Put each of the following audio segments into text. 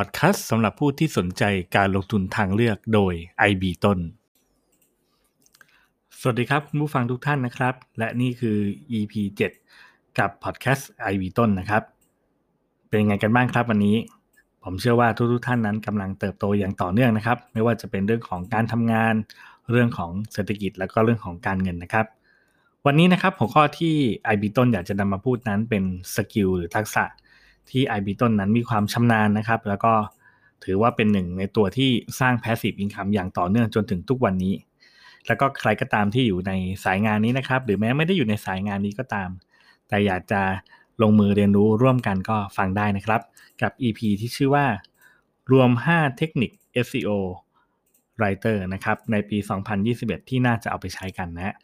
พอดแคสต์สำหรับผู้ที่สนใจการลงทุนทางเลือกโดย IB ต้น สวัสดีครับคุณผู้ฟังทุกท่านนะครับ และนี่คือ EP 7 กับพอดแคสต์ IB ต้นนะครับ เป็นไงกันบ้างครับวันนี้ ผมเชื่อว่าทุกๆท่านนั้นกำลังเติบโตอย่างต่อเนื่องนะครับ ไม่ว่าจะเป็นเรื่องของการทำงาน เรื่องของเศรษฐกิจแล้วก็เรื่องของการเงินนะครับวันนี้นะครับหัวข้อที่ IB ต้นอยากจะนำมาพูดนั้นเป็นสกิลหรือทักษะ ที่ IB ต้นนั้นมีความชำนาญนะครับ แล้วก็ถือว่าเป็นหนึ่งในตัวที่สร้าง passive income อย่างต่อเนื่องจนถึงทุกวันนี้ แล้วก็ใครก็ตามที่อยู่ในสายงานนี้นะครับ หรือแม้ไม่ได้อยู่ในสายงานนี้ก็ตาม แต่อยากจะลงมือเรียนรู้ร่วมกันก็ฟังได้นะครับ กับ EP ที่ชื่อว่า รวม 5 เทคนิค SEO Writer นะครับ ในปี 2021 ที่น่าจะเอาไปใช้กันนะ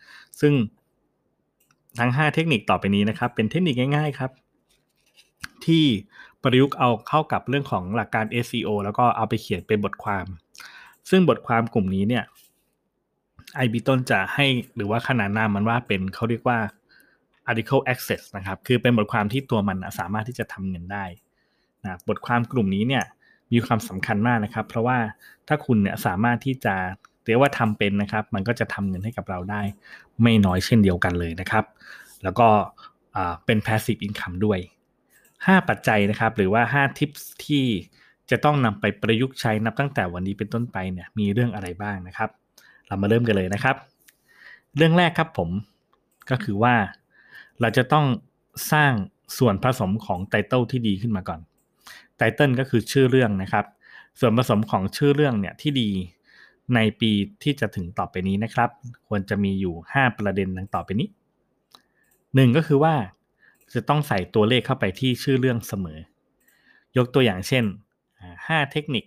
ซึ่งทั้ง 5 เทคนิคต่อไปนี้นะครับ เป็นเทคนิคง่ายๆครับ ที่ประยุกต์เอาเข้ากับเรื่องของหลักการ SEO แล้วก็เอาไปเขียนเป็นบทความ ซึ่งบทความกลุ่มนี้เนี่ยไอบีต้นจะให้หรือว่าขนาดนามมันว่าเป็นเขาเรียกว่า article access นะครับ คือเป็นบทความที่ตัวมันสามารถที่จะทำเงินได้นะบทความกลุ่มนี้เนี่ยมีความสำคัญมากนะครับ เพราะว่าถ้าคุณเนี่ยสามารถที่จะเรียกว่าทำเป็นนะครับ มันก็จะทำเงินให้กับเราได้ ไม่น้อยเช่นเดียวกันเลยนะครับ แล้วก็เป็น passive income ด้วย 5 ปัจจัยนะครับ หรือว่า 5 ทิปที่จะต้องนำไปประยุกต์ใช้นับตั้งแต่วันนี้เป็นต้นไปเนี่ยมีเรื่องอะไรบ้างนะครับ เรามาเริ่มกันเลยนะครับ เรื่องแรกครับผมก็คือว่าเราจะต้องสร้างส่วนผสมของไตเติลที่ดีขึ้นมาก่อนไตเติลก็คือชื่อเรื่องนะครับ ส่วนผสมของชื่อเรื่องเนี่ยที่ดีในปีที่จะถึงต่อไปนี้นะครับ ควรจะมีอยู่ 5 ประเด็นดังต่อไปนี้ 1 ก็คือว่า จะต้องใส่ตัวเลขเข้าไปที่ชื่อเรื่องเสมอ ยกตัวอย่างเช่น 5 เทคนิค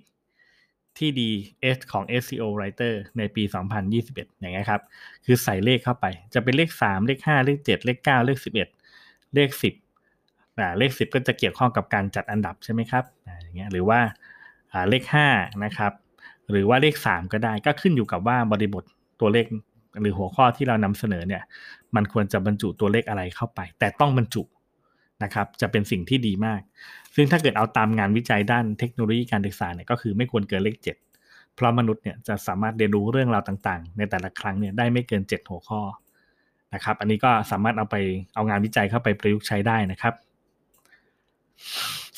ที่ดี S ของ SEO Writer ในปี 2021 อย่างเงี้ยครับ คือใส่เลขเข้าไป จะเป็นเลข 3 เลข 5 เลข 7 เลข 9 เลข 11 เลข 10อ่าเลข 10 ก็จะเกี่ยวข้องกับการจัดอันดับใช่ไหมครับอ่าอย่างเงี้ย หรือว่าอ่าเลข 5 นะครับ หรือว่าเลข 3 ก็ได้ ก็ขึ้นอยู่กับว่าบริบทตัวเลขหรือหัวข้อที่เรานำเสนอเนี่ย มันควรจะบรรจุตัวเลขอะไรเข้าไป แต่ต้องบรรจุ นะครับจะเป็นสิ่งที่ดีมาก ซึ่งถ้าเกิดเอาตามงานวิจัยด้านเทคโนโลยีการศึกษาเนี่ยก็คือไม่ควรเกินเลข 7 เพราะมนุษย์เนี่ยจะสามารถเรียนรู้เรื่องราวต่างๆ ในแต่ละครั้งเนี่ยได้ไม่เกิน 7 หัวข้อนะครับอันนี้ก็สามารถเอาไปเอางานวิจัยเข้าไปประยุกต์ใช้ได้นะครับ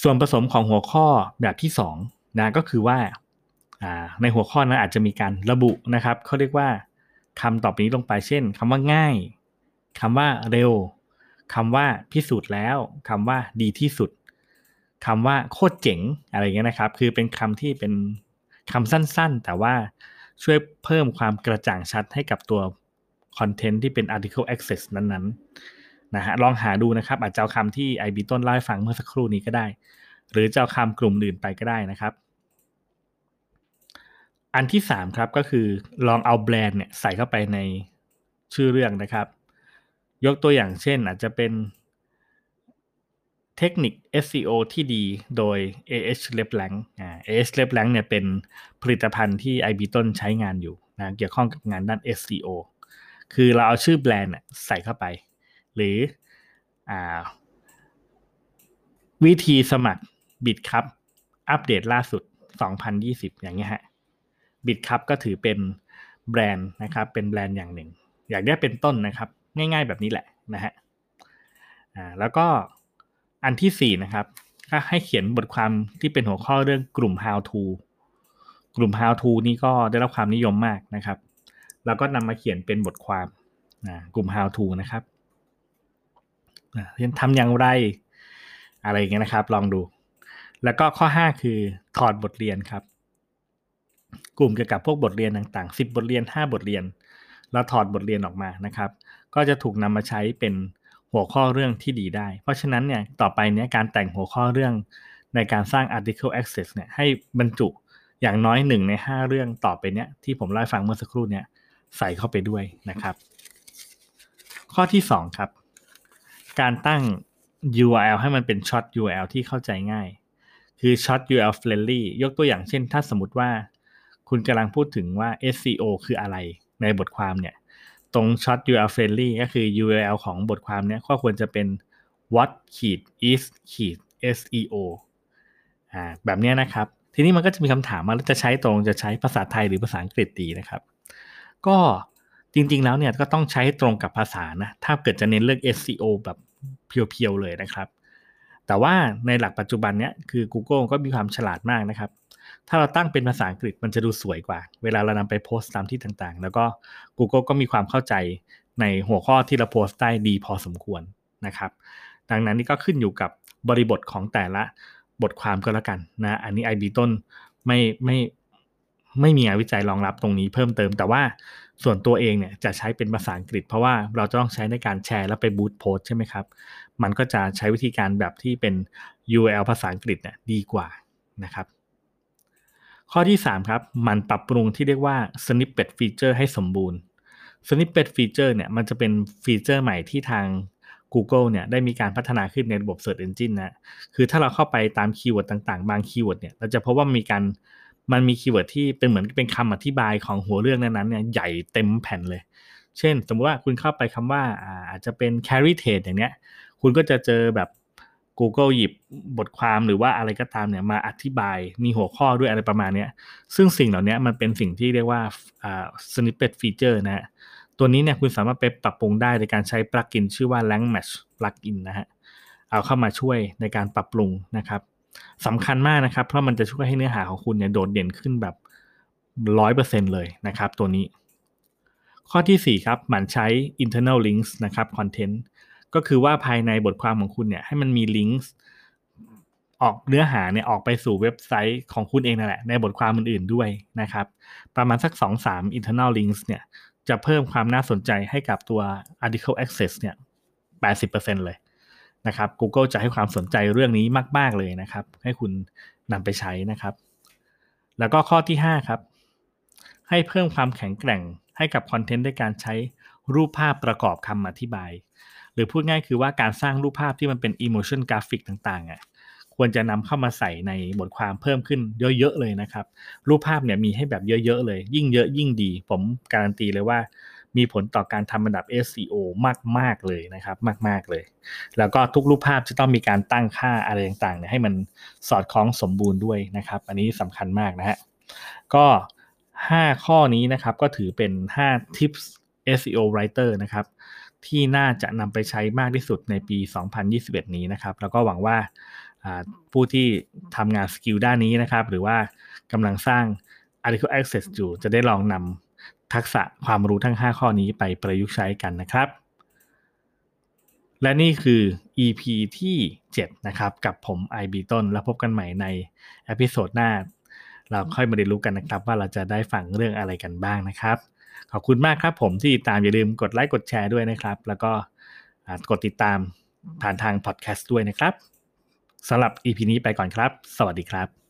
ส่วนผสมของหัวข้อแบบที่2นะก็คือว่าในหัวข้อนั้นอาจจะมีการระบุนะครับเขาเรียกว่าคำต่อไปนี้ลงไปเช่นคำว่าง่ายคำว่าเร็ว คำว่าพิสูจน์แล้วคำว่าดีที่สุดคำว่าโคตรเจ๋งอะไรเงี้ยนะครับ คือเป็นคำที่เป็นคำสั้นๆ แต่ว่าช่วยเพิ่มความกระจ่างชัดให้กับตัวคอนเทนต์ที่เป็น article access นั้นๆนะฮะลองหาดูนะครับอาจจะเอาคำที่ไอบีต้นเล่าให้ฟังเมื่อสักครู่นี้ก็ได้ หรือจะเอาคำกลุ่มอื่นไปก็ได้นะครับ อันที่3ครับก็คือลองเอาแบรนด์เนี่ยใส่เข้าไปในชื่อเรื่องนะครับ ยกตัวอย่างเช่นอาจจะเป็นเทคนิค SEO ที่ดีโดย AH LabLank อ่า AH LabLank เนี่ยเป็นผลิตภัณฑ์ที่ IB ต้นใช้งานอยู่นะเกี่ยวข้องกับงานด้าน SEO คือเราเอาชื่อแบรนด์ใส่เข้าไป หรืออวิธีสมัครบิดครับอัปเดตล่าสุด 2020 อย่างเงี้ยฮะบิดครับก็ถือเป็นแบรนด์นะครับ เป็นแบรนด์อย่างหนึ่ง อยากได้เป็นต้นนะครับ ง่าย ๆ แบบนี้แหละนะฮะอ่าแล้วก็อันที่4นะครับก็ให้เขียนบทความที่เป็นหัวข้อเรื่องกลุ่ม how to กลุ่ม how to นี่ก็ได้รับความนิยมมากนะครับ แล้วก็นำมาเขียนเป็นบทความนะกลุ่ม how to นะครับเรียนทำอย่างไรอะไรอย่างเงี้ยนะครับ ลองดู แล้วก็ข้อ 5 คือถอดบทเรียนครับ กลุ่มเกี่ยวกับพวกบทเรียนต่างๆ 10 บทเรียน 5 บทเรียน เราถอดบทเรียนออกมานะครับ ก็จะถูกนำมาใช้เป็นหัวข้อเรื่องที่ดีได้ เพราะฉะนั้นเนี่ยต่อไปเนี่ยการแต่งหัวข้อเรื่องในการสร้าง article access เนี่ยให้บรรจุอย่างน้อยหนึ่งใน 5 เรื่องต่อไปเนี่ยที่ผมเล่าฟังเมื่อสักครู่เนี่ยใส่เข้าไปด้วยนะครับ ข้อที่ 2 ครับ การตั้ง URL ให้มันเป็น short URL ที่เข้าใจง่าย คือ short URL friendly ยกตัวอย่างเช่น ถ้าสมมติว่า คุณกำลังพูดถึงว่า SEO คืออะไรในบทความเนี่ย ตรงช็อต URL friendly ก็คือ URL ของบทความเนี้ยก็ควรจะเป็น what ขีด is ขีด SEO อ่าแบบนี้นะครับ ทีนี้มันก็จะมีคำถามว่าจะใช้ตรงจะใช้ภาษาไทยหรือภาษาอังกฤษดีนะครับ ก็จริงๆแล้วเนี่ยก็ต้องใช้ตรงกับภาษานะ ถ้าเกิดจะเน้นเลือก SEO แบบเพียวๆเลยนะครับ แต่ว่าในหลักปัจจุบันเนี้ยคือ Google ก็มีความฉลาดมากนะครับ ถ้าเราตั้งเป็นภาษาอังกฤษมันจะดูสวยกว่า เวลาเรานำไปโพสต์ตามที่ต่างๆ แล้วก็ Google ก็มีความเข้าใจในหัวข้อที่เราโพสต์ได้ดีพอสมควรนะครับ ดังนั้นนี่ก็ขึ้นอยู่กับบริบทของแต่ละบทความก็แล้วกันนะอันนี้ IB ต้นไม่ไม่ไม่มีงานวิจัยรองรับตรงนี้เพิ่มเติมแต่ว่า ส่วนตัวเองเนี่ยจะใช้เป็นภาษาอังกฤษ เพราะว่าเราจะต้องใช้ในการแชร์แล้วไปบูตโพสใช่ไหมครับ มันก็จะใช้วิธีการแบบที่เป็น URL ภาษาอังกฤษเนี่ยดีกว่านะครับ ข้อที่ 3 ครับ มันปรับปรุงที่เรียกว่า snippet feature ให้สมบูรณ์ snippet feature เนี่ยมันจะเป็น feature ใหม่ที่ทาง Google เนี่ยได้มีการพัฒนาขึ้นในระบบ Search Engine นะ คือถ้าเราเข้าไปตาม keyword ต่างๆ บาง keyword เนี่ยเราจะพบว่ามีการ มันมี keyword ที่เป็นเหมือนเป็นคำอธิบายของหัวเรื่องนั้นๆเนี่ยใหญ่เต็มแผ่นเลย เช่น สมมติว่าคุณเข้าไปคำว่าอาจจะเป็น carry trade อย่างเนี้ย คุณก็จะเจอแบบ Google หยิบบทความหรือว่าอะไรก็ตามเนี่ยมาอธิบายมีหัวข้อด้วยอะไรประมาณนี้ซึ่งสิ่งเหล่านี้มันเป็นสิ่งที่เรียกว่า snippet feature นะฮะตัวนี้เนี่ยคุณสามารถไปปรับปรุงได้ในการใช้ปลั๊กอินชื่อว่า Lang Match Plugin นะฮะเอาเข้ามาช่วยในการปรับปรุงนะครับ สำคัญมากนะครับ เพราะมันจะช่วยให้เนื้อหาของคุณเนี่ยโดดเด่นขึ้นแบบร้อยเปอร์เซ็นเลยนะครับตัวนี้ ข้อที่ 4 ครับหมั่นใช้ internal links นะครับ content ก็คือว่าภายในบทความของคุณเนี่ยให้มันมี links ออกเนื้อหาเนี่ยออกไปสู่เว็บไซต์ของคุณเองนั่นแหละ ในบทความอื่นๆด้วยนะครับ ประมาณสัก 2-3 internal links เนี่ยจะเพิ่มความน่าสนใจให้กับตัว article access เนี่ย 80%เลย นะครับ Google จะให้ความสนใจเรื่องนี้มาก ๆ เลยนะครับ ให้คุณนำไปใช้นะครับ แล้วก็ข้อที่ 5 ครับ ให้เพิ่มความแข็งแกร่งให้กับคอนเทนต์ด้วยการใช้รูปภาพประกอบคำอธิบาย หรือพูดง่ายคือว่าการสร้างรูปภาพที่มันเป็น emotion graphic ต่างๆอะควรจะนำเข้ามาใส่ในบทความเพิ่มขึ้นเยอะๆเลยนะครับ รูปภาพเนี่ยมีให้แบบเยอะๆเลย ยิ่งเยอะยิ่งดี ผมการันตีเลยว่า มีผลต่อการทำอันดับ SEO มาก ๆ เลยนะครับมาก ๆ เลย แล้วก็ทุกรูปภาพจะต้องมีการตั้งค่าอะไรต่างๆเนี่ยให้มันสอดคล้องสมบูรณ์ด้วยนะครับ อันนี้สำคัญมากนะฮะก็ 5 ข้อนี้นะครับก็ถือเป็น 5 tips SEO writer นะครับที่น่าจะนำไปใช้มากที่สุดในปี 2021 นี้นะครับ แล้วก็หวังว่าผู้ที่ทำงานสกิลด้านนี้นะครับ หรือว่ากำลังสร้าง article access อยู่จะได้ลองนำ ทักษะความรู้ทั้ง 5 ข้อนี้ไปประยุกต์ใช้กันนะครับ และนี่คือ EP ที่ 7 นะครับ กับผม IB ต้น แล้วพบกันใหม่ใน episode หน้า เราค่อยมาเรียนรู้กันนะครับ ว่าเราจะได้ฟังเรื่องอะไรกันบ้างนะครับ ขอบคุณมากครับผมที่ติดตามอย่าลืมกดไลค์กดแชร์ด้วยนะครับ แล้วก็กดติดตามผ่านทางพอดแคสต์ด้วยนะครับสำหรับ EP นี้ไปก่อนครับ สวัสดีครับ